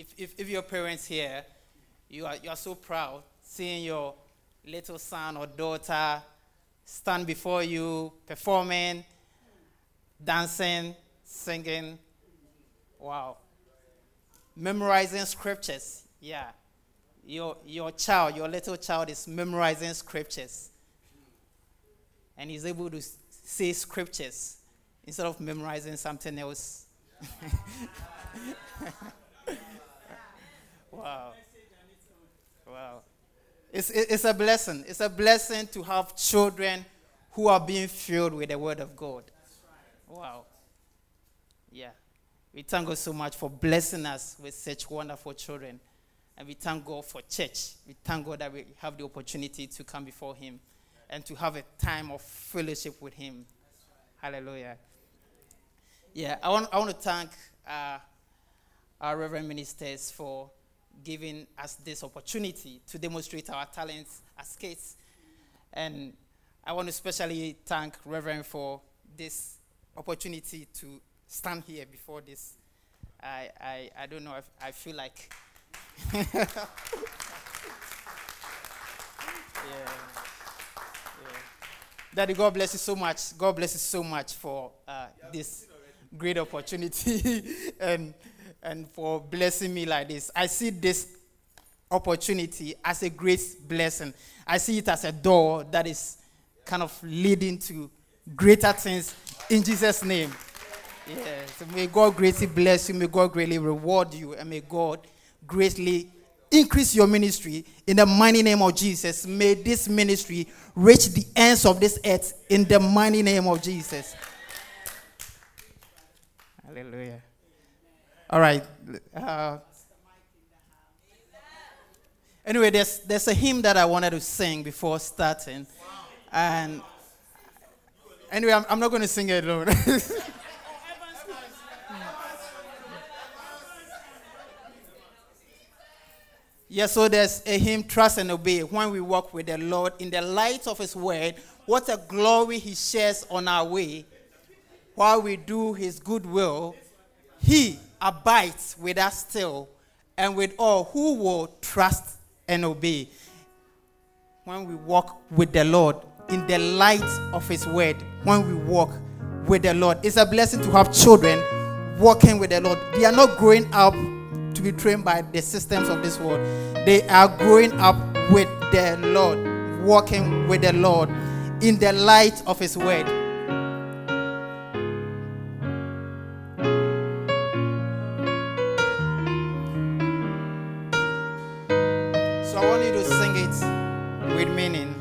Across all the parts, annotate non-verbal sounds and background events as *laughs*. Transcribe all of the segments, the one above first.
if, if, if your parents here, you are, you are so proud seeing your little son or daughter stand before you performing, dancing, singing. Wow. Memorizing scriptures. Yeah. Your, your child, your little child is memorizing scriptures. And he's able to say scriptures instead of memorizing something else. *laughs* wow. Wow. It's, it's a blessing. It's a blessing to have children who are being filled with the Word of God. Wow. Yeah. We thank God so much for blessing us with such wonderful children. And we thank God for church. We thank God that we have the opportunity to come before Him and to have a time of fellowship with Him. Hallelujah. Yeah, I want, I want to thank uh, our Reverend Ministers for giving us this opportunity to demonstrate our talents as kids. And I want to especially thank Reverend for this opportunity to stand here before this. I, I, I don't know if I feel like. *laughs* yeah. yeah. Daddy, God bless you so much. God bless you so much for uh, this great opportunity *laughs* and and for blessing me like this. I see this opportunity as a great blessing. I see it as a door that is kind of leading to greater things in Jesus' name. Yeah. So may God greatly bless you. May God greatly reward you. And may God greatly increase your ministry in the mighty name of Jesus. May this ministry reach the ends of this earth in the mighty name of Jesus. Hallelujah. All right. Uh, anyway, there's, there's a hymn that I wanted to sing before starting. And anyway, I'm, I'm not going to sing it alone. *laughs* yeah, so there's a hymn, Trust and Obey, when we walk with the Lord in the light of His word. What a glory He shares on our way while we do His good will. He abides with us still and with all who will trust and obey. When we walk with the Lord in the light of His word, when we walk with the Lord, it's a blessing to have children walking with the Lord. They are not growing up to be trained by the systems of this world, they are growing up with the Lord, walking with the Lord in the light of His word. I want you to sing it with meaning.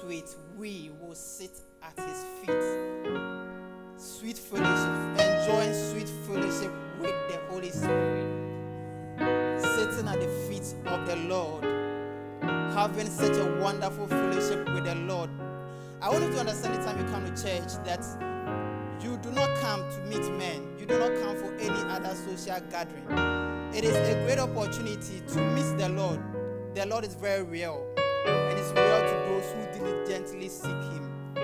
Suite, we will sit at his feet. Sweet fellowship, enjoying sweet fellowship with the Holy Spirit. Sitting at the feet of the Lord, having such a wonderful fellowship with the Lord. I want you to understand the time you come to church that you do not come to meet men, you do not come for any other social gathering. It is a great opportunity to meet the Lord. The Lord is very real, and it's real to those who diligently seek Him.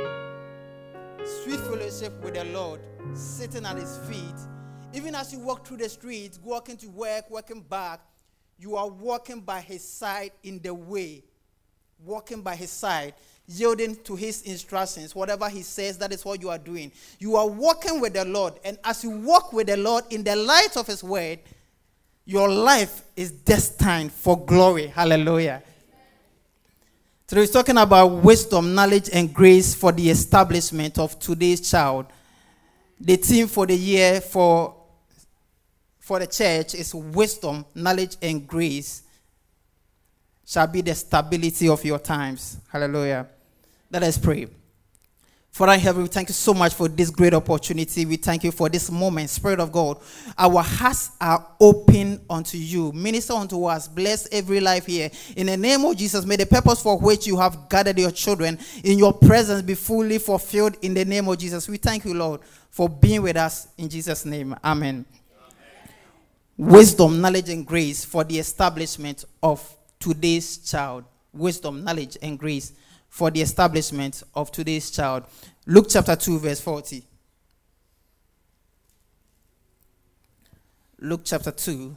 Sweet fellowship with the Lord, sitting at His feet. Even as you walk through the streets, walking to work, walking back, you are walking by His side in the way. Walking by His side, yielding to His instructions. Whatever He says, that is what you are doing. You are walking with the Lord, and as you walk with the Lord in the light of His word, your life is destined for glory. Hallelujah. Today he's talking about wisdom, knowledge, and grace for the establishment of today's child. The theme for the year for, for the church is wisdom, knowledge, and grace shall be the stability of your times. Hallelujah. Let us pray. Father in heaven, we thank you so much for this great opportunity. We thank you for this moment, Spirit of God. Our hearts are open unto you. Minister unto us. Bless every life here. In the name of Jesus, may the purpose for which you have gathered your children in your presence be fully fulfilled in the name of Jesus. We thank you, Lord, for being with us in Jesus' name. Amen. Wisdom, knowledge, and grace for the establishment of today's child. Wisdom, knowledge, and grace for the establishment of today's child. Luke chapter 2, verse 40. Luke chapter 2.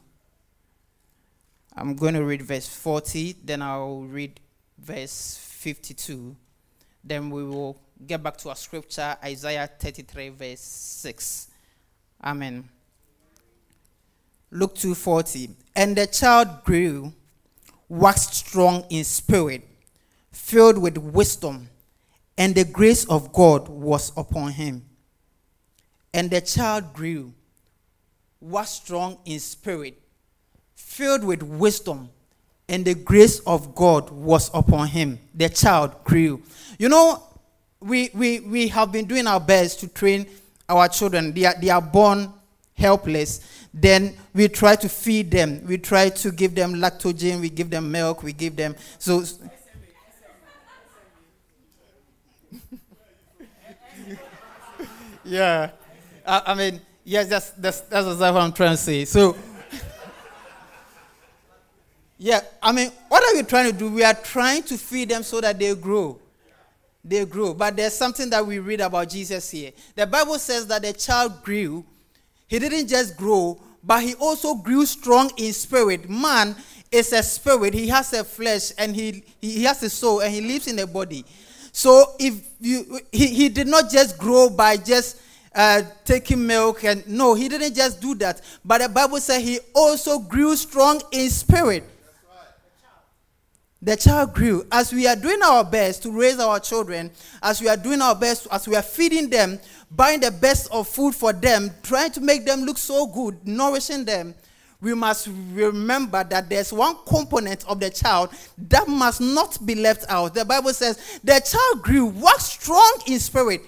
I'm going to read verse 40, then I'll read verse 52. Then we will get back to our scripture, Isaiah 33, verse 6. Amen. Luke 2:40. And the child grew, waxed strong in spirit, filled with wisdom, and the grace of God was upon him. And the child grew, was strong in spirit, filled with wisdom, and the grace of God was upon him. The child grew. You know, we, we, we have been doing our best to train our children. They are, they are born helpless. Then we try to feed them. We try to give them lactogen. We give them milk. We give them. So. Yeah. I, I mean, yes, that's, that's, that's exactly what I'm trying to say. So. *laughs* Yeah, I mean, what are we trying to do? We are trying to feed them so that they grow. They grow. But there's something that we read about Jesus here. The Bible says that the child grew. He didn't just grow, but he also grew strong in spirit. Man is a spirit. He has a flesh and he, he has a soul and he lives in a body. So if you he, he did not just grow by just uh, taking milk and no, he didn't just do that. But the Bible says he also grew strong in spirit. The child grew. As we are doing our best to raise our children, as we are doing our best, as we are feeding them, buying the best of food for them, trying to make them look so good, nourishing them, we must remember that there's one component of the child that must not be left out. The Bible says, The child grew, was strong in spirit.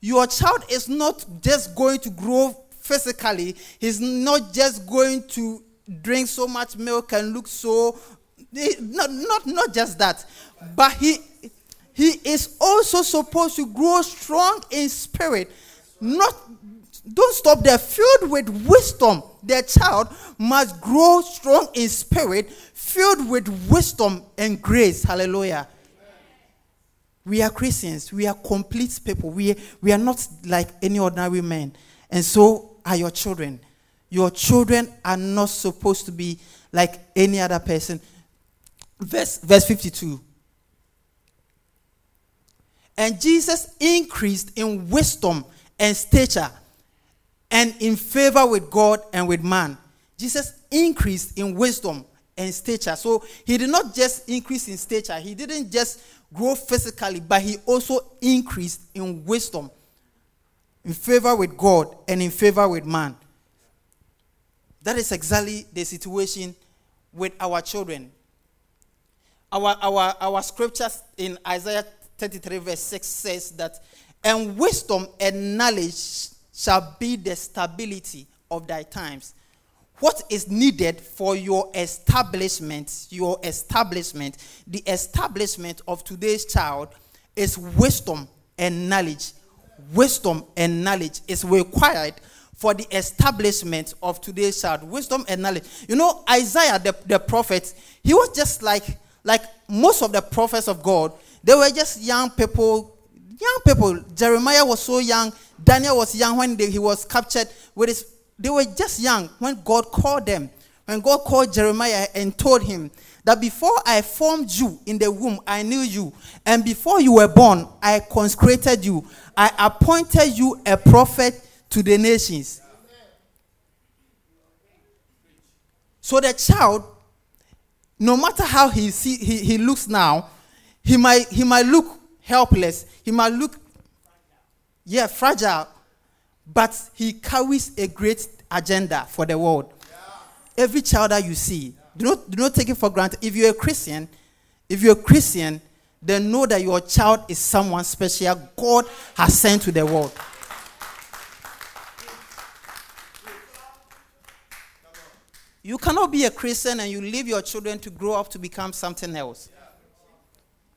Your child is not just going to grow physically, he's not just going to drink so much milk and look so not, not, not just that, but he, he is also supposed to grow strong in spirit. Not, don't stop there. Filled with wisdom, their child must grow strong in spirit, filled with wisdom and grace. Hallelujah. We are Christians. We are complete people. We, we are not like any ordinary men. And so are your children. Your children are not supposed to be like any other person. Verse, verse 52. And Jesus increased in wisdom and stature and in favor with God and with man. Jesus increased in wisdom and stature. So he did not just increase in stature, he didn't just grow physically, but he also increased in wisdom, in favor with God and in favor with man. That is exactly the situation with our children. Our, our, our scriptures in Isaiah 33, verse 6 says that, and wisdom and knowledge shall be the stability of thy times. What is needed for your establishment, your establishment, the establishment of today's child is wisdom and knowledge. Wisdom and knowledge is required for the establishment of today's child. Wisdom and knowledge. You know, Isaiah, the, the prophet, he was just like, like most of the prophets of God. They were just young people, young people. Jeremiah was so young. Daniel was young when they, he was captured with his. They were just young when God called them. When God called Jeremiah and told him that before I formed you in the womb, I knew you. And before you were born, I consecrated you. I appointed you a prophet to the nations. So the child, no matter how he, see, he, he looks now, he might, he might look helpless. He might look, yeah, fragile. But he carries a great agenda for the world. Every child that you see, do not, do not take it for granted. If you're a Christian, if you're a Christian, then know that your child is someone special God has sent to the world. You cannot be a Christian and you leave your children to grow up to become something else.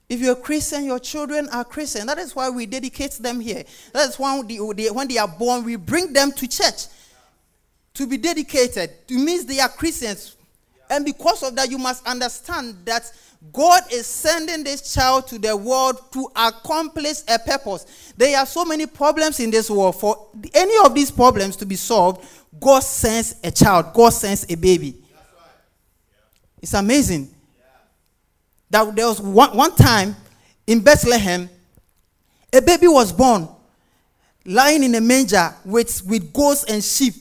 If you're a Christian, your children are Christian. That is why we dedicate them here. That is why when they are born, we bring them to church to be dedicated. It means they are Christians. And because of that, you must understand that God is sending this child to the world to accomplish a purpose. There are so many problems in this world. For any of these problems to be solved, God sends a child, God sends a baby. It's amazing. That there was one, one time in Bethlehem, a baby was born lying in a manger with, with goats and sheep.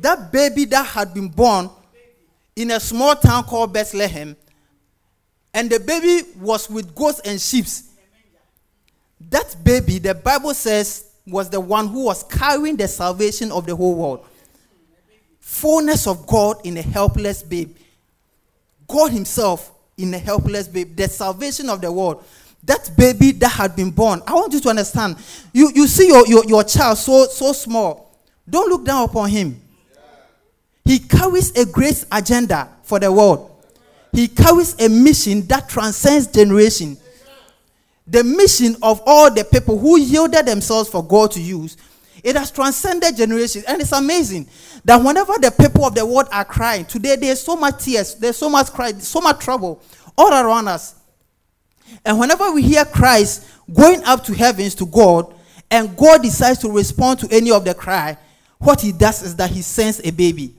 That baby that had been born in a small town called Bethlehem, and the baby was with goats and sheep. That baby, the Bible says, was the one who was carrying the salvation of the whole world. Fullness of God in a helpless babe. God Himself in a helpless baby, The salvation of the world. That baby that had been born. I want you to understand. You, you see your, your, your child so, so small. Don't look down upon him. He carries a great agenda for the world. He carries a mission that transcends generation the mission of all the people who yielded themselves for God to use, it has transcended generations. And it's amazing that whenever the people of the world are crying, today there's so much tears, there's so much cry, so much trouble all around us. And whenever we hear Christ going up to heavens to God, and God decides to respond to any of the cry, what he does is that he sends a baby.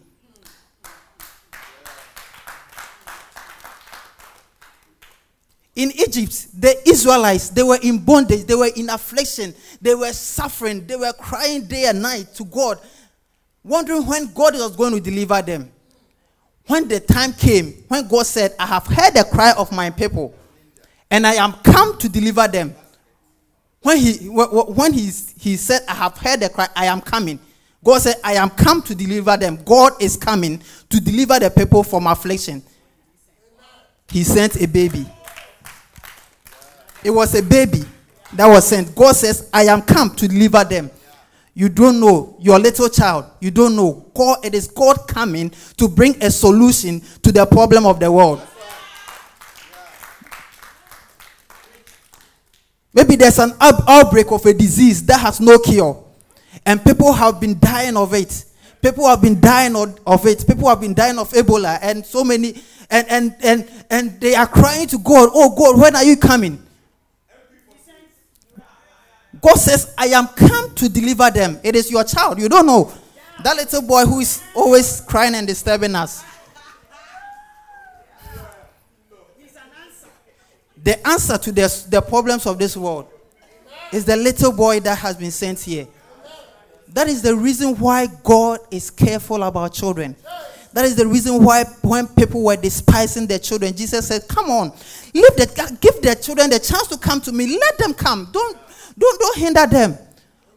In Egypt, the Israelites, they were in bondage, they were in affliction, they were suffering, they were crying day and night to God, wondering when God was going to deliver them. When the time came, when God said, I have heard the cry of my people, and I am come to deliver them. When he, when he, he said, I have heard the cry, I am coming. God said, I am come to deliver them. God is coming to deliver the people from affliction. He sent a baby. It was a baby that was sent. God says, I am come to deliver them. You don't know your little child. You don't know. God, it is God coming to bring a solution to the problem of the world. Maybe there's an outbreak of a disease that has no cure. And people have been dying of it. People have been dying of, it. People have been dying of Ebola and so many and and and and they are crying to God, "Oh God, when are you coming?" God says, "I am come to deliver them." It is your child. You don't know. That little boy who is always crying and disturbing us. The answer to the, the problems of this world is the little boy that has been sent here. That is the reason why God is careful about children. That is the reason why when people were despising their children, Jesus said, "Come on, leave the, give their children the chance to come to me. Let them come. Don't, don't, don't hinder them.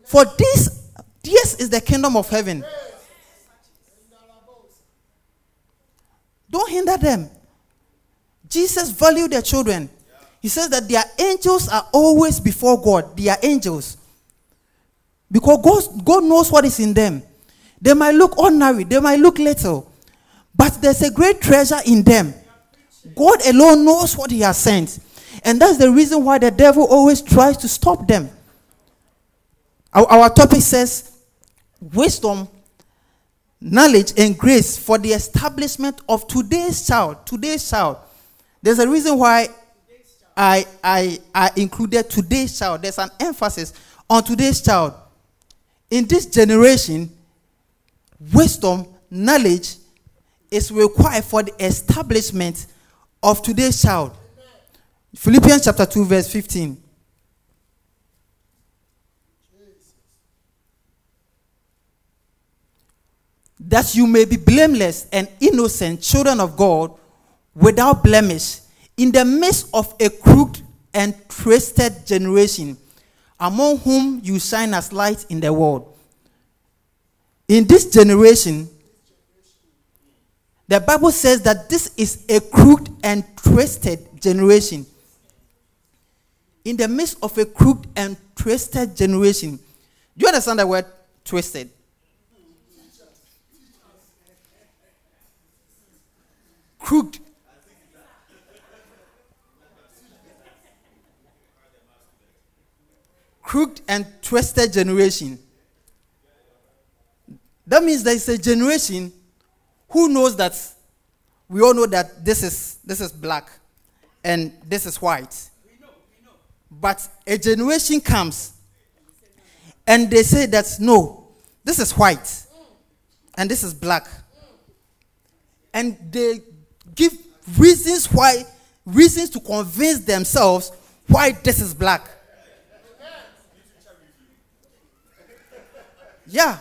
For this, this is the kingdom of heaven. Don't hinder them. Jesus valued their children. He says that their angels are always before God. They are angels. Because God, God knows what is in them. They might look ordinary, they might look little, but there's a great treasure in them. God alone knows what He has sent. And that's the reason why the devil always tries to stop them. Our, our topic says wisdom, knowledge, and grace for the establishment of today's child. Today's child. There's a reason why I, I, I included today's child. There's an emphasis on today's child. In this generation, wisdom, knowledge is required for the establishment of today's child. Philippians chapter 2, verse 15. That you may be blameless and innocent children of God without blemish in the midst of a crooked and twisted generation, among whom you shine as light in the world. In this generation, the Bible says that this is a crooked and twisted generation. In the midst of a crooked and twisted generation. Do you understand the word twisted? Crooked crooked and twisted generation. That means there is a generation who knows that we all know that this is this is black and this is white. But a generation comes and they say that no, this is white and this is black. And they give reasons why reasons to convince themselves why this is black. Yeah.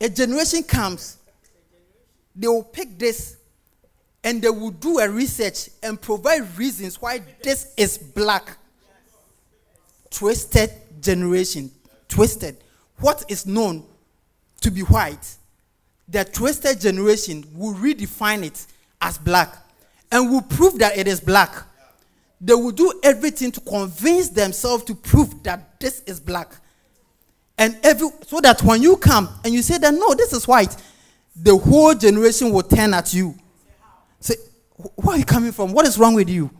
A generation comes, they will pick this and they will do a research and provide reasons why this is black. Twisted generation. Twisted. What is known to be white, the twisted generation will redefine it as black and will prove that it is black. They will do everything to convince themselves to prove that this is black. And every so that when you come and you say that no, this is white, the whole generation will turn at you. Where are you coming from? What is wrong with you?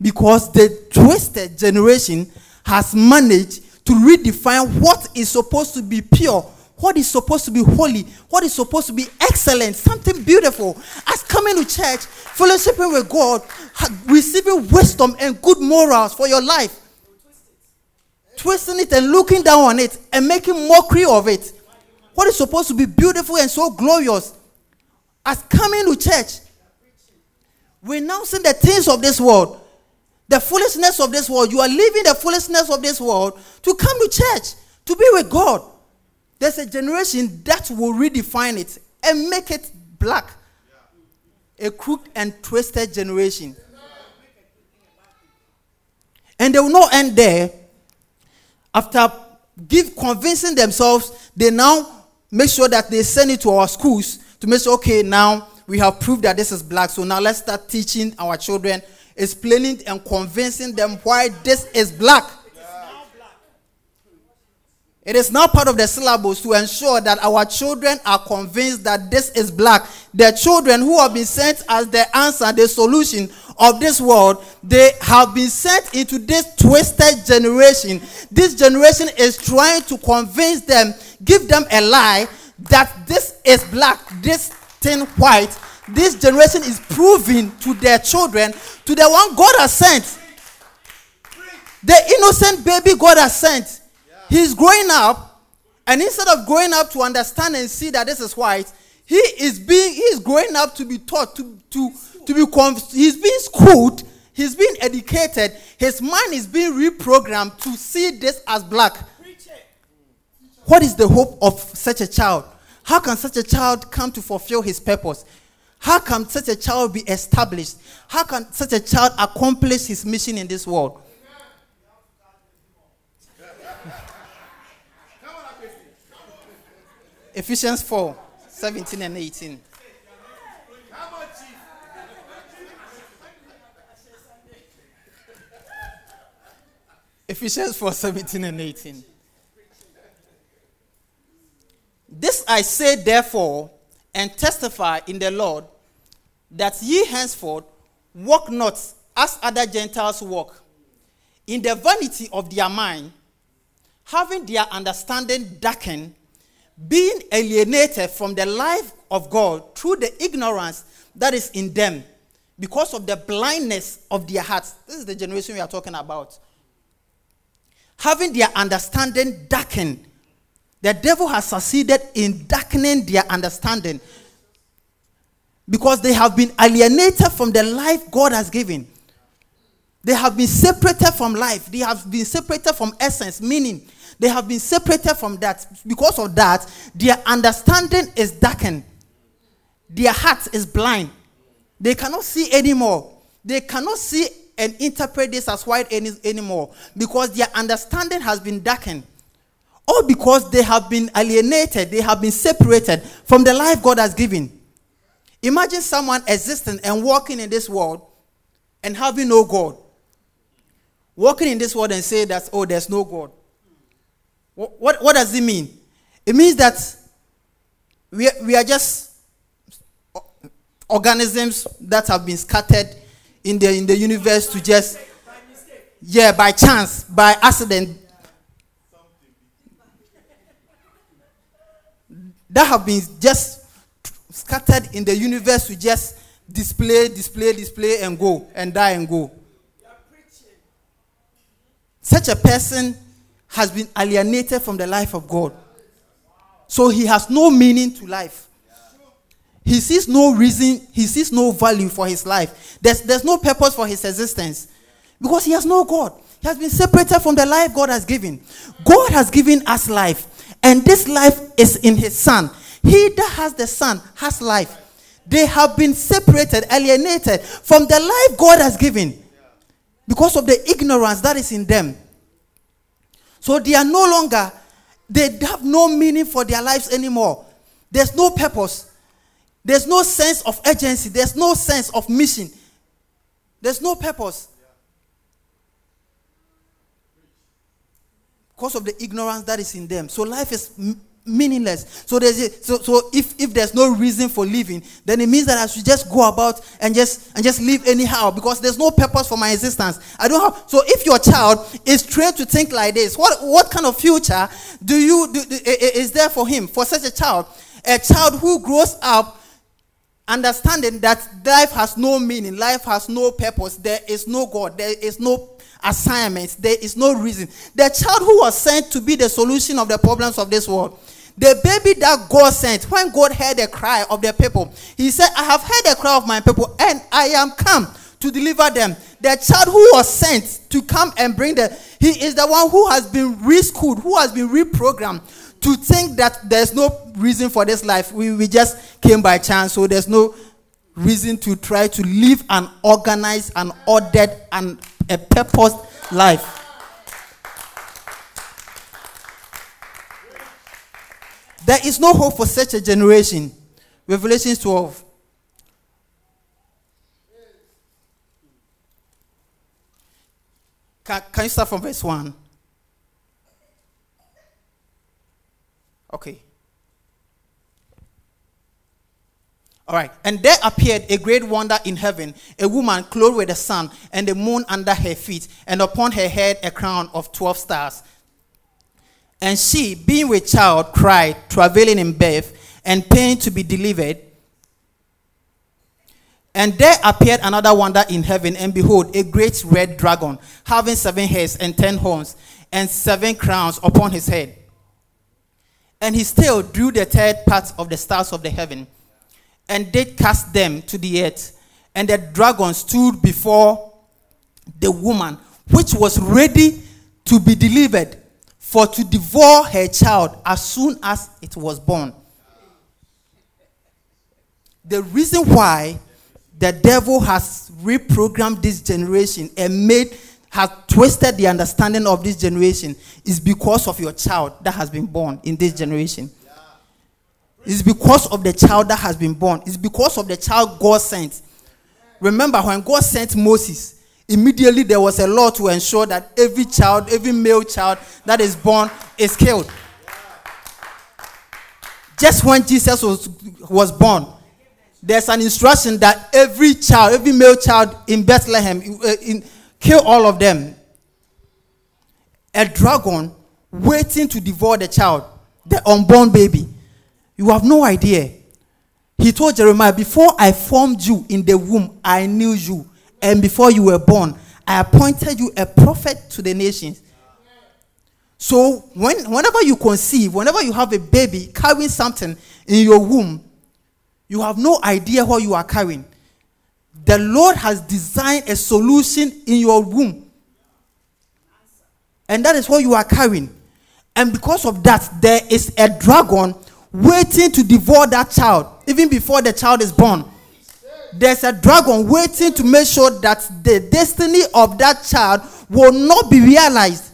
Because the twisted generation has managed to redefine what is supposed to be pure, what is supposed to be holy, what is supposed to be excellent, something beautiful. As coming to church, fellowshipping with God, receiving wisdom and good morals for your life twisting it and looking down on it and making mockery of it. What is supposed to be beautiful and so glorious as coming to church, renouncing the things of this world, the foolishness of this world. You are leaving the foolishness of this world to come to church, to be with God. There's a generation that will redefine it and make it black. A crooked and twisted generation. And they will not end there after give convincing themselves, they now make sure that they send it to our schools to make sure, okay, now we have proved that this is black. So now let's start teaching our children, explaining and convincing them why this is black. It is now part of the syllabus to ensure that our children are convinced that this is black. The children who have been sent as the answer, the solution of this world, they have been sent into this twisted generation. This generation is trying to convince them, give them a lie that this is black, this thing white. This generation is proving to their children, to the one God has sent. The innocent baby God has sent He's growing up, and instead of growing up to understand and see that this is white, he is being he's growing up to be taught to to to be he's being schooled, he's being educated, his mind is being reprogrammed to see this as black. What is the hope of such a child? How can such a child come to fulfill his purpose? How can such a child be established? How can such a child accomplish his mission in this world? Ephesians 4 17 and 18. Ephesians 4 17 and 18. This I say, therefore, and testify in the Lord, that ye henceforth walk not as other Gentiles walk, in the vanity of their mind, having their understanding darkened being alienated from the life of God through the ignorance that is in them because of the blindness of their hearts. This is the generation we are talking about. Having their understanding darkened. The devil has succeeded in darkening their understanding because they have been alienated from the life God has given. They have been separated from life. They have been separated from essence, meaning they have been separated from that. Because of that, their understanding is darkened. Their heart is blind. They cannot see anymore. They cannot see and interpret this as white any, anymore because their understanding has been darkened. All because they have been alienated, they have been separated from the life God has given. Imagine someone existing and walking in this world and having no God. Walking in this world and say that, oh, there's no God. What, what, what does it mean? It means that we, we are just organisms that have been scattered in the, in the universe to just, yeah, by chance, by accident, that have been just scattered in the universe to just display, display, display, and go, and die and go. Such a person has been alienated from the life of God. So he has no meaning to life. He sees no reason, he sees no value for his life. There's, there's no purpose for his existence because he has no God. He has been separated from the life God has given. God has given us life, and this life is in his Son. He that has the Son has life. They have been separated, alienated from the life God has given because of the ignorance that is in them. So they are no longer, they have no meaning for their lives anymore. There's no purpose. There's no sense of urgency. There's no sense of mission. There's no purpose. Because of the ignorance that is in them. So life is meaningless. So there's a, so, so if, if there's no reason for living, then it means that I should just go about and just and just live anyhow because there's no purpose for my existence. I don't have so if your child is trained to think like this, what what kind of future do you do, do, is there for him for such a child? A child who grows up understanding that life has no meaning, life has no purpose, there is no God, there is no assignment, there is no reason. The child who was sent to be the solution of the problems of this world the baby that God sent, when God heard the cry of the people, he said, I have heard the cry of my people, and I am come to deliver them. The child who was sent to come and bring them, he is the one who has been reschooled, who has been reprogrammed to think that there's no reason for this life. We, we just came by chance, so there's no reason to try to live an organized and ordered and a purposed life. There is no hope for such a generation. Revelation 12. Can, can you start from verse 1? Okay. All right. And there appeared a great wonder in heaven a woman clothed with the sun and the moon under her feet, and upon her head a crown of 12 stars. And she, being with child, cried, travailing in birth, and pain to be delivered. And there appeared another wonder in heaven, and behold, a great red dragon, having seven heads and ten horns, and seven crowns upon his head. And his tail drew the third part of the stars of the heaven and did cast them to the earth. And the dragon stood before the woman, which was ready to be delivered, for to devour her child as soon as it was born. The reason why the devil has reprogrammed this generation and made has twisted the understanding of this generation is because of your child that has been born in this generation. It's because of the child that has been born. It's because of the child God sent. Remember, when God sent Moses, immediately there was a law to ensure that every child, every male child that is born is killed. Just when Jesus was, was born, there's an instruction that every child, every male child in Bethlehem, uh, in, kill all of them. A dragon waiting to devour the child, the unborn baby. You have no idea. He told Jeremiah, Before I formed you in the womb, I knew you. And before you were born, I appointed you a prophet to the nations. So, when, whenever you conceive, whenever you have a baby carrying something in your womb, you have no idea what you are carrying. The Lord has designed a solution in your womb. And that is what you are carrying. And because of that, there is a dragon waiting to devour that child even before the child is born. There's a dragon waiting to make sure that the destiny of that child will not be realized.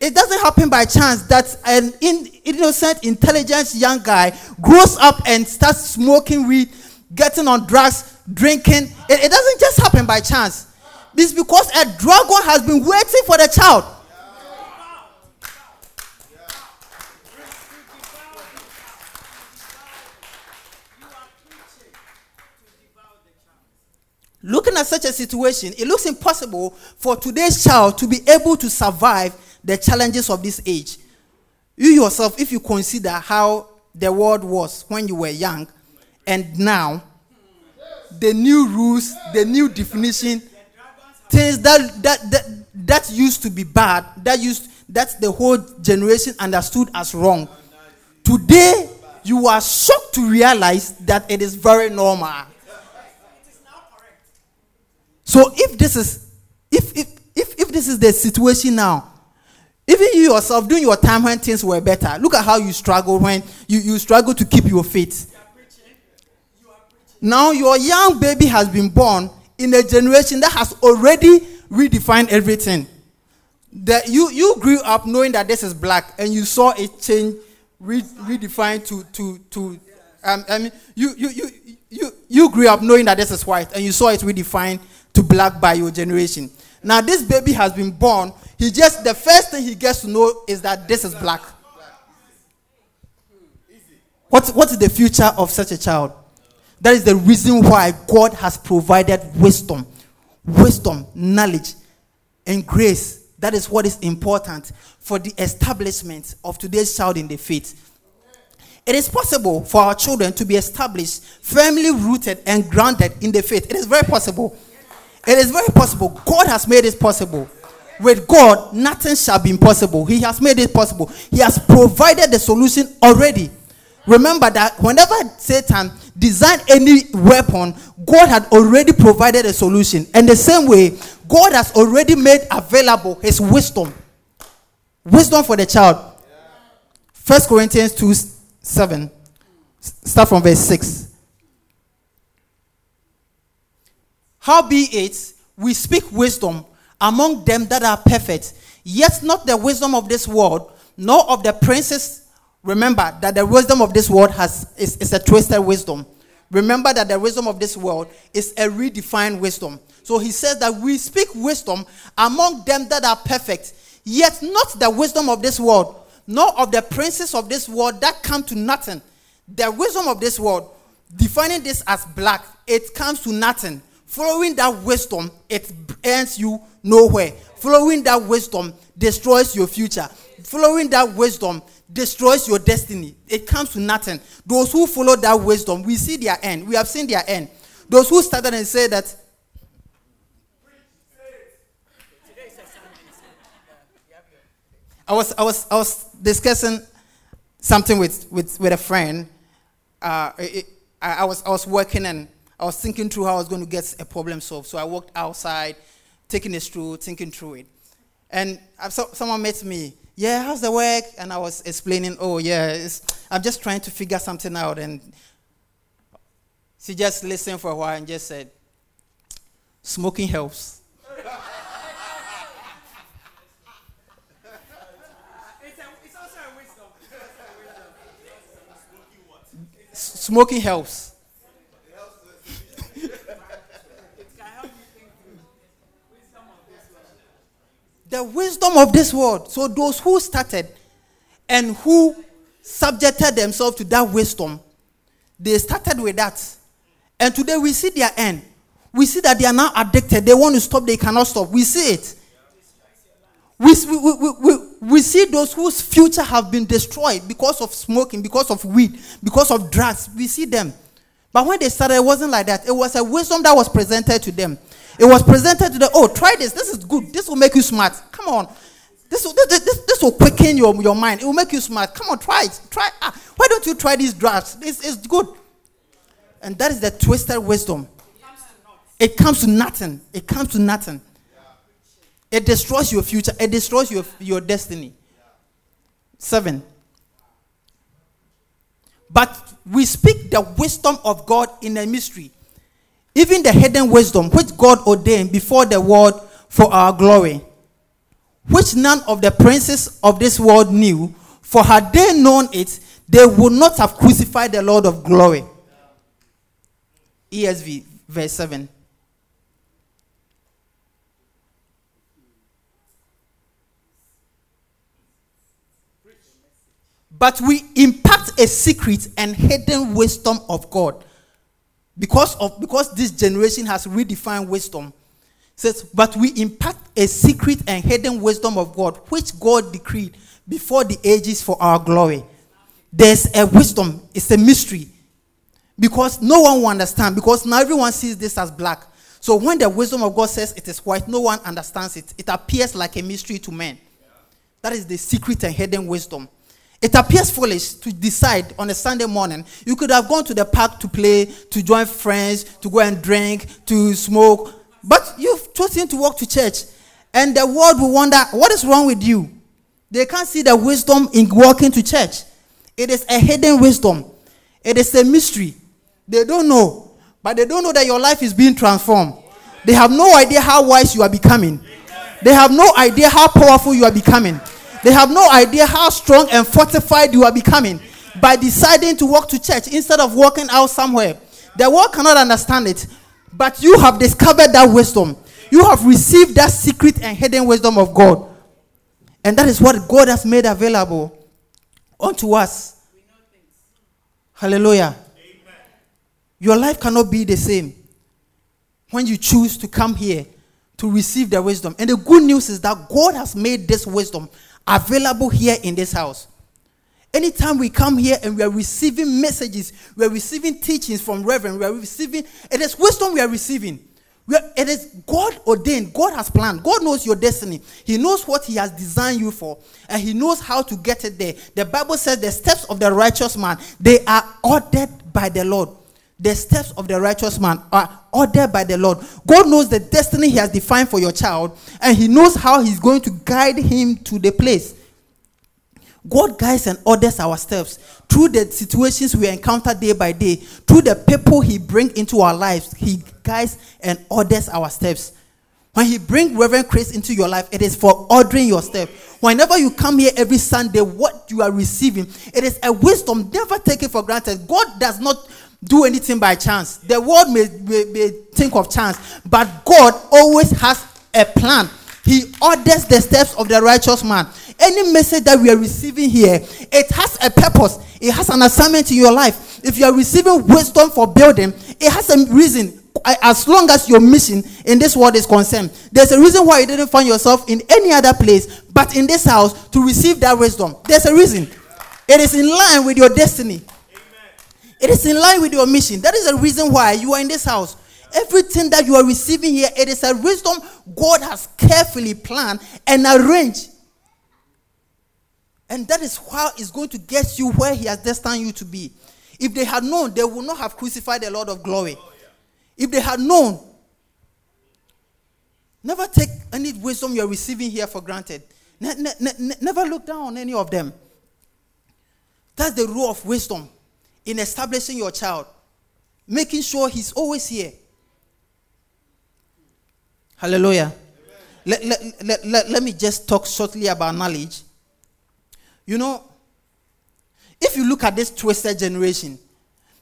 It doesn't happen by chance that an innocent, intelligent young guy grows up and starts smoking weed, getting on drugs, drinking. It, it doesn't just happen by chance. It's because a dragon has been waiting for the child. Looking at such a situation, it looks impossible for today's child to be able to survive the challenges of this age. You yourself, if you consider how the world was when you were young and now, the new rules, the new definition, things that, that, that, that used to be bad, that used that the whole generation understood as wrong. Today, you are shocked to realize that it is very normal. So if this is if if if, if this is the situation now, even you yourself during your time when things were better, look at how you struggle when you, you struggle to keep your faith. Now your young baby has been born in a generation that has already redefined everything. That you, you grew up knowing that this is black and you saw it change, re, redefined to to to um, I mean you, you you you you grew up knowing that this is white and you saw it redefined to black by your generation. Now this baby has been born. He just the first thing he gets to know is that this is black. What, what is the future of such a child? That is the reason why God has provided wisdom, wisdom, knowledge, and grace. That is what is important for the establishment of today's child in the faith. It is possible for our children to be established, firmly rooted, and grounded in the faith. It is very possible. It is very possible. God has made it possible. With God, nothing shall be impossible. He has made it possible. He has provided the solution already. Remember that whenever Satan designed any weapon, God had already provided a solution. And the same way, God has already made available his wisdom. Wisdom for the child. First Corinthians 2 7. Start from verse 6. Howbeit, we speak wisdom among them that are perfect, yet not the wisdom of this world, nor of the princes. Remember that the wisdom of this world has is, is a twisted wisdom. Remember that the wisdom of this world is a redefined wisdom. So he says that we speak wisdom among them that are perfect, yet not the wisdom of this world, nor of the princes of this world that come to nothing. The wisdom of this world, defining this as black, it comes to nothing. Following that wisdom, it ends you nowhere. Following that wisdom destroys your future. Following that wisdom destroys your destiny. It comes to nothing. Those who follow that wisdom, we see their end. We have seen their end. Those who started and said that I was, I was, I was discussing something with, with, with a friend. Uh, it, I, I, was, I was working and I was thinking through how I was going to get a problem solved. So I walked outside, taking a stroll, thinking through it. And so, someone met me. Yeah, how's the work? And I was explaining, oh, yeah, I'm just trying to figure something out. And she just listened for a while and just said, smoking helps. It's also a wisdom. Smoking what? Smoking helps. the of this world. So those who started and who subjected themselves to that wisdom, they started with that. And today we see their end. We see that they are now addicted. They want to stop, they cannot stop. We see it. We, we, we, we, we see those whose future have been destroyed because of smoking, because of weed, because of drugs. We see them. But when they started, it wasn't like that. It was a wisdom that was presented to them. It was presented to them. Oh, try this. This is good. This will make you smart. Come on. This will, this, this, this will quicken your, your mind. It will make you smart. Come on, try it. Try. Ah, why don't you try these drugs? It's, it's good. And that is the twisted wisdom. It comes to nothing. It comes to nothing. It destroys your future, it destroys your, your destiny. Seven. But we speak the wisdom of God in a mystery, even the hidden wisdom which God ordained before the world for our glory, which none of the princes of this world knew, for had they known it, they would not have crucified the Lord of glory. ESV, verse 7. But we impart a secret and hidden wisdom of God. Because of because this generation has redefined wisdom. says, but we impart a secret and hidden wisdom of God, which God decreed before the ages for our glory. There's a wisdom, it's a mystery. Because no one will understand, because now everyone sees this as black. So when the wisdom of God says it is white, no one understands it. It appears like a mystery to men. That is the secret and hidden wisdom. It appears foolish to decide on a Sunday morning. You could have gone to the park to play, to join friends, to go and drink, to smoke, but you've chosen to walk to church. And the world will wonder, what is wrong with you? They can't see the wisdom in walking to church. It is a hidden wisdom, it is a mystery. They don't know, but they don't know that your life is being transformed. They have no idea how wise you are becoming, they have no idea how powerful you are becoming. They have no idea how strong and fortified you are becoming by deciding to walk to church instead of walking out somewhere. The world cannot understand it, but you have discovered that wisdom. You have received that secret and hidden wisdom of God. And that is what God has made available unto us. Hallelujah. Amen. Your life cannot be the same when you choose to come here to receive the wisdom. And the good news is that God has made this wisdom available here in this house. Anytime we come here and we are receiving messages, we are receiving teachings from Reverend, we are receiving, it is wisdom we are receiving. We are, it is God ordained. God has planned. God knows your destiny. He knows what He has designed you for, and He knows how to get it there. The Bible says the steps of the righteous man they are ordered by the Lord. The steps of the righteous man are ordered by the Lord. God knows the destiny He has defined for your child, and He knows how He's going to guide him to the place. God guides and orders our steps through the situations we encounter day by day, through the people He brings into our lives. He guides and orders our steps. When He brings Reverend Chris into your life, it is for ordering your step. Whenever you come here every Sunday, what you are receiving, it is a wisdom. Never take it for granted. God does not do anything by chance. The world may, may, may think of chance, but God always has a plan He orders the steps of the righteous man. Any message that we are receiving here, it has a purpose. It has an assignment in your life. If you are receiving wisdom for building, it has a reason. As long as your mission in this world is concerned, there's a reason why you didn't find yourself in any other place but in this house to receive that wisdom. There's a reason. It is in line with your destiny. It is in line with your mission. That is the reason why you are in this house. Everything that you are receiving here, it is a wisdom God has carefully planned and arranged. And that is how it's going to get you where He has destined you to be. If they had known, they would not have crucified the Lord of glory. If they had known, never take any wisdom you're receiving here for granted. Ne- ne- ne- never look down on any of them. That's the rule of wisdom in establishing your child, making sure he's always here. Hallelujah. Let, let, let, let, let me just talk shortly about knowledge. You know, if you look at this twisted generation,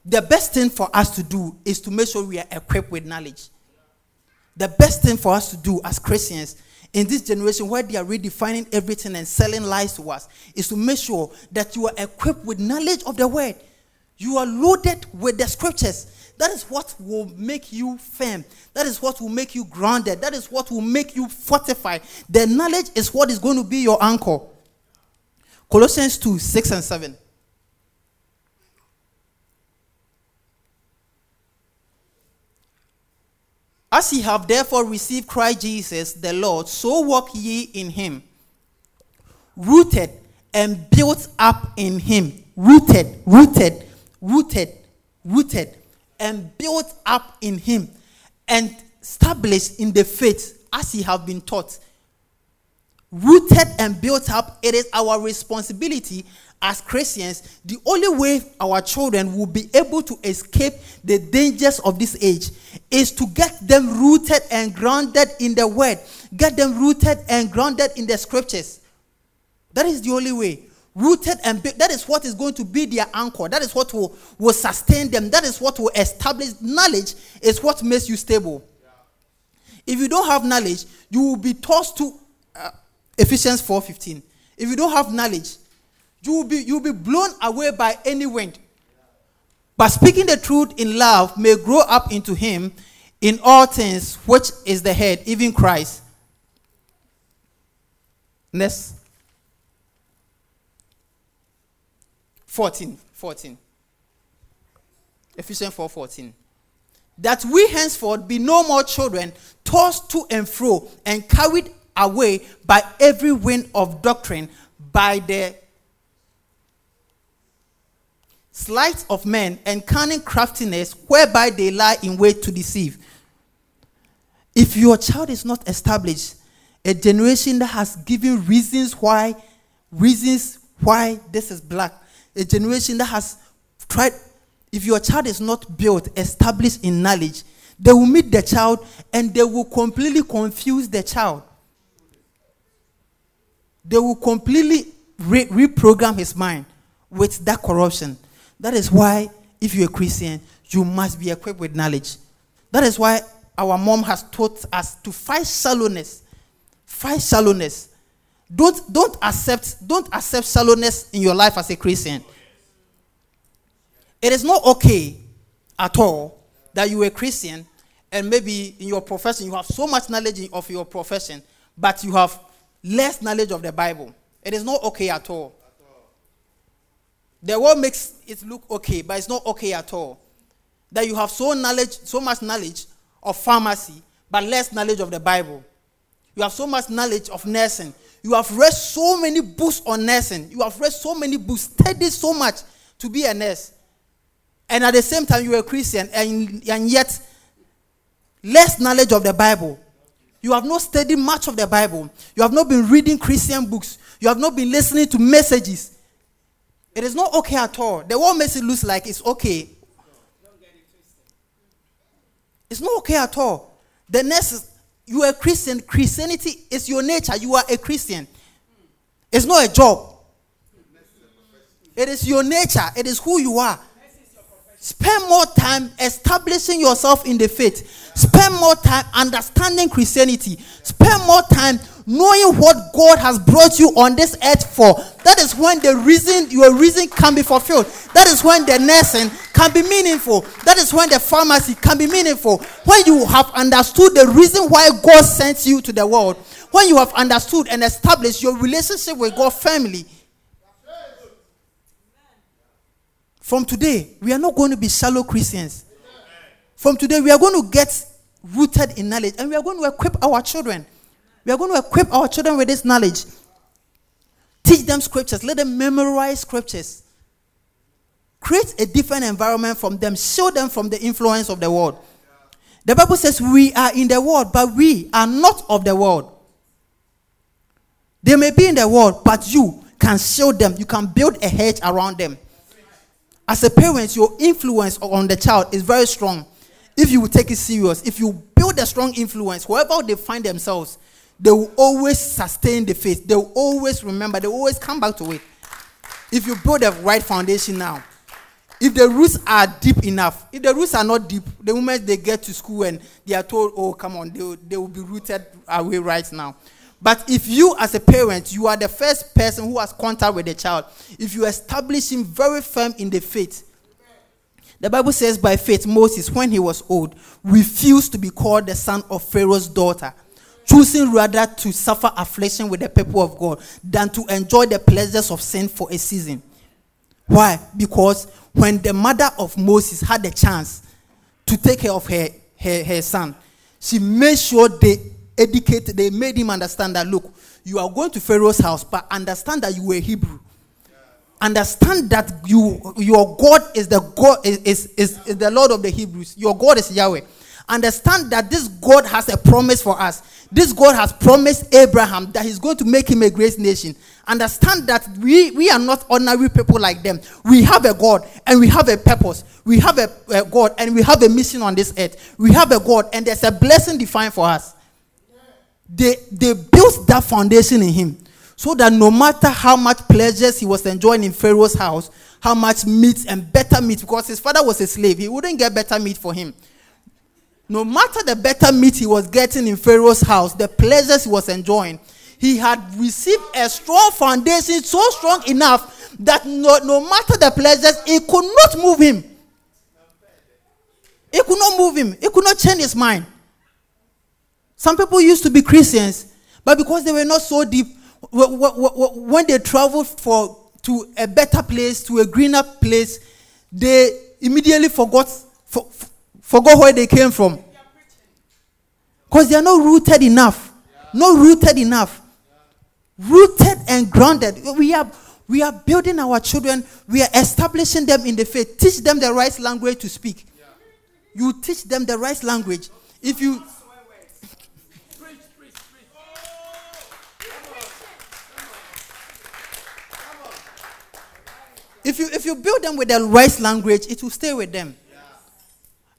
the best thing for us to do is to make sure we are equipped with knowledge. The best thing for us to do as Christians in this generation where they are redefining everything and selling lies to us is to make sure that you are equipped with knowledge of the word. You are loaded with the scriptures. That is what will make you firm. That is what will make you grounded. That is what will make you fortified. The knowledge is what is going to be your anchor. Colossians 2 6 and 7. As ye have therefore received Christ Jesus the Lord, so walk ye in him, rooted and built up in him. Rooted, rooted, rooted, rooted, and built up in him, and established in the faith as he have been taught. Rooted and built up, it is our responsibility as Christians, the only way our children will be able to escape the dangers of this age is to get them rooted and grounded in the word, get them rooted and grounded in the scriptures. That is the only way. Rooted and built, that is what is going to be their anchor. That is what will, will sustain them. That is what will establish knowledge, is what makes you stable. If you don't have knowledge, you will be tossed to uh, Ephesians 4:15. If you don't have knowledge, you will be you'll be blown away by any wind. But speaking the truth in love may grow up into him in all things, which is the head, even Christ. Next. 14. 14. Ephesians 4 14. That we henceforth be no more children, tossed to and fro, and carried away by every wind of doctrine, by the sleight of men and cunning craftiness whereby they lie in wait to deceive. If your child is not established, a generation that has given reasons why, reasons why this is black, a generation that has tried, if your child is not built, established in knowledge, they will meet the child and they will completely confuse the child. They will completely re- reprogram his mind with that corruption. That is why, if you're a Christian, you must be equipped with knowledge. That is why our mom has taught us to fight shallowness. Fight shallowness. Don't, don't accept don't accept shallowness in your life as a Christian. It is not okay at all that you are a Christian and maybe in your profession you have so much knowledge of your profession, but you have less knowledge of the Bible. It is not okay at all. The world makes it look okay, but it's not okay at all. That you have so knowledge, so much knowledge of pharmacy, but less knowledge of the Bible. You have so much knowledge of nursing. You have read so many books on nursing. You have read so many books, studied so much to be a nurse. And at the same time, you are a Christian, and, and yet less knowledge of the Bible. You have not studied much of the Bible. You have not been reading Christian books. You have not been listening to messages. It is not okay at all. The world makes it look like it's okay. It's not okay at all. The is you are a Christian. Christianity is your nature. You are a Christian. It's not a job. It is your nature. It is who you are. Spend more time establishing yourself in the faith. Spend more time understanding Christianity. Spend more time knowing what God has brought you on this earth for. That is when the reason, your reason can be fulfilled. That is when the nursing can be meaningful. That is when the pharmacy can be meaningful. When you have understood the reason why God sent you to the world, when you have understood and established your relationship with God firmly From today, we are not going to be shallow Christians. From today, we are going to get rooted in knowledge and we are going to equip our children. We are going to equip our children with this knowledge. Teach them scriptures. Let them memorize scriptures. Create a different environment from them. Show them from the influence of the world. The Bible says we are in the world, but we are not of the world. They may be in the world, but you can show them. You can build a hedge around them. As a parent, your influence on the child is very strong. If you take it serious, if you build a strong influence, wherever they find themselves, they will always sustain the faith. They will always remember. They will always come back to it. If you build the right foundation now, if the roots are deep enough, if the roots are not deep, the moment they get to school and they are told, oh, come on, they, they will be rooted away right now. But if you, as a parent, you are the first person who has contact with the child, if you establish him very firm in the faith, the Bible says, by faith, Moses, when he was old, refused to be called the son of Pharaoh's daughter, choosing rather to suffer affliction with the people of God than to enjoy the pleasures of sin for a season. Why? Because when the mother of Moses had the chance to take care of her, her, her son, she made sure they educated, they made him understand that look, you are going to Pharaoh's house, but understand that you were Hebrew. Understand that you your God is the God is, is, is, is the Lord of the Hebrews. Your God is Yahweh. Understand that this God has a promise for us. This God has promised Abraham that he's going to make him a great nation. Understand that we, we are not ordinary people like them. We have a God and we have a purpose. We have a, a God and we have a mission on this earth. We have a God and there's a blessing defined for us they, they built that foundation in him so that no matter how much pleasures he was enjoying in Pharaoh's house, how much meat and better meat, because his father was a slave, he wouldn't get better meat for him. No matter the better meat he was getting in Pharaoh's house, the pleasures he was enjoying, he had received a strong foundation, so strong enough that no, no matter the pleasures, it could not move him. It could not move him. It could not change his mind. Some people used to be Christians, but because they were not so deep, when they traveled for to a better place, to a greener place, they immediately forgot for, forgot where they came from. Because they are not rooted enough. Not rooted enough. Rooted and grounded. We are we are building our children, we are establishing them in the faith. Teach them the right language to speak. You teach them the right language. If you If you if you build them with the right language, it will stay with them.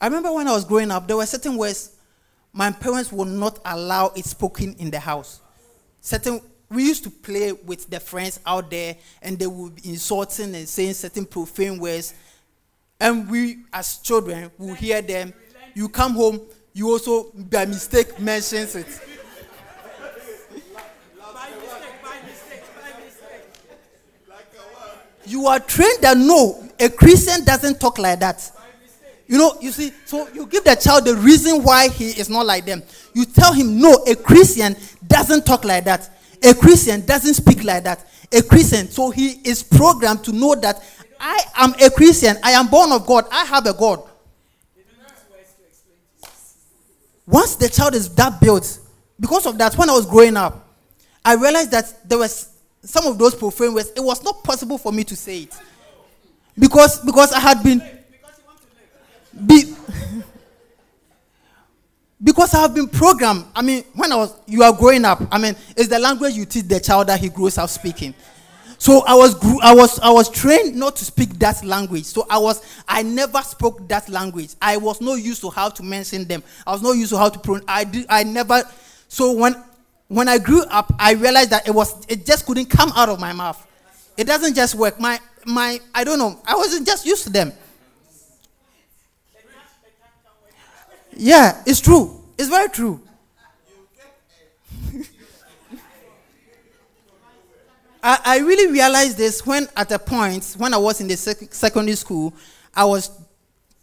I remember when I was growing up, there were certain words my parents would not allow it spoken in the house. Certain we used to play with the friends out there, and they would be insulting and saying certain profane words. And we, as children, will hear them. You come home, you also by mistake mentions it. you are trained that no, a Christian doesn't talk like that. You know, you see, so you give the child the reason why he is not like them. You tell him, no, a Christian doesn't talk like that. A Christian doesn't speak like that. A Christian, so he is programmed to know that I am a Christian. I am born of God. I have a God. Once the child is that built, because of that, when I was growing up, I realized that there was some of those profane words, it was not possible for me to say it. Because because I had been be, because I have been programmed. I mean, when I was you are growing up, I mean, it's the language you teach the child that he grows up speaking. So I was I was I was trained not to speak that language. So I was I never spoke that language. I was not used to how to mention them. I was not used to how to pronounce. I did I never. So when when I grew up, I realized that it was it just couldn't come out of my mouth. It doesn't just work. My my I don't know. I wasn't just used to them. Yeah, it's true. It's very true. *laughs* I, I really realized this when, at a point, when I was in the sec- secondary school, I was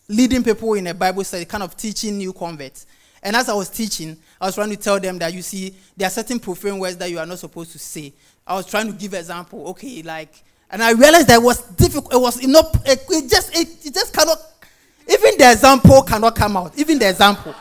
leading people in a Bible study, kind of teaching new converts. And as I was teaching, I was trying to tell them that you see, there are certain profane words that you are not supposed to say. I was trying to give example. Okay, like, and I realized that it was difficult. It was enough. It, it just, it, it just cannot. Even the example cannot come out. Even the example.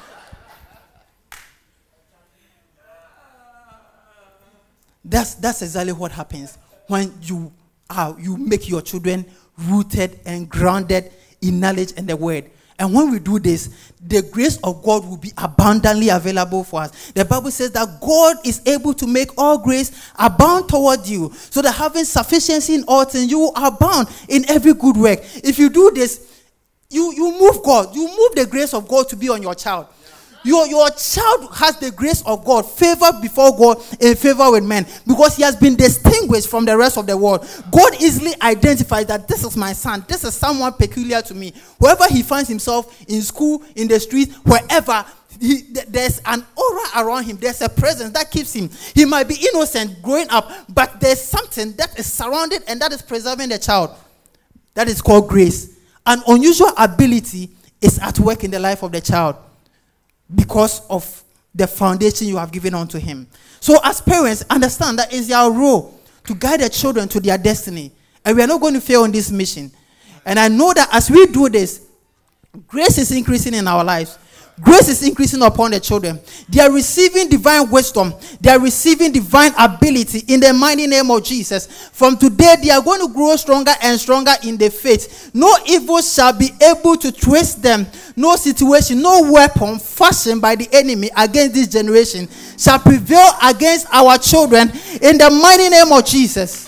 That's that's exactly what happens when you are you make your children rooted and grounded in knowledge and the word. And when we do this, the grace of God will be abundantly available for us. The Bible says that God is able to make all grace abound toward you, so that having sufficiency in all things, you will abound in every good work. If you do this, you, you move God, you move the grace of God to be on your child. Your, your child has the grace of God, favor before God, and favor with men, because he has been distinguished from the rest of the world. God easily identifies that this is my son, this is someone peculiar to me. Wherever he finds himself, in school, in the street, wherever, he, there's an aura around him. There's a presence that keeps him. He might be innocent growing up, but there's something that is surrounded and that is preserving the child. That is called grace. An unusual ability is at work in the life of the child because of the foundation you have given unto him. So, as parents, understand that it's our role to guide the children to their destiny. And we are not going to fail on this mission. And I know that as we do this, grace is increasing in our lives. Grace is increasing upon the children. They are receiving divine wisdom. They are receiving divine ability in the mighty name of Jesus. From today, they are going to grow stronger and stronger in the faith. No evil shall be able to twist them. No situation, no weapon fashioned by the enemy against this generation shall prevail against our children in the mighty name of Jesus.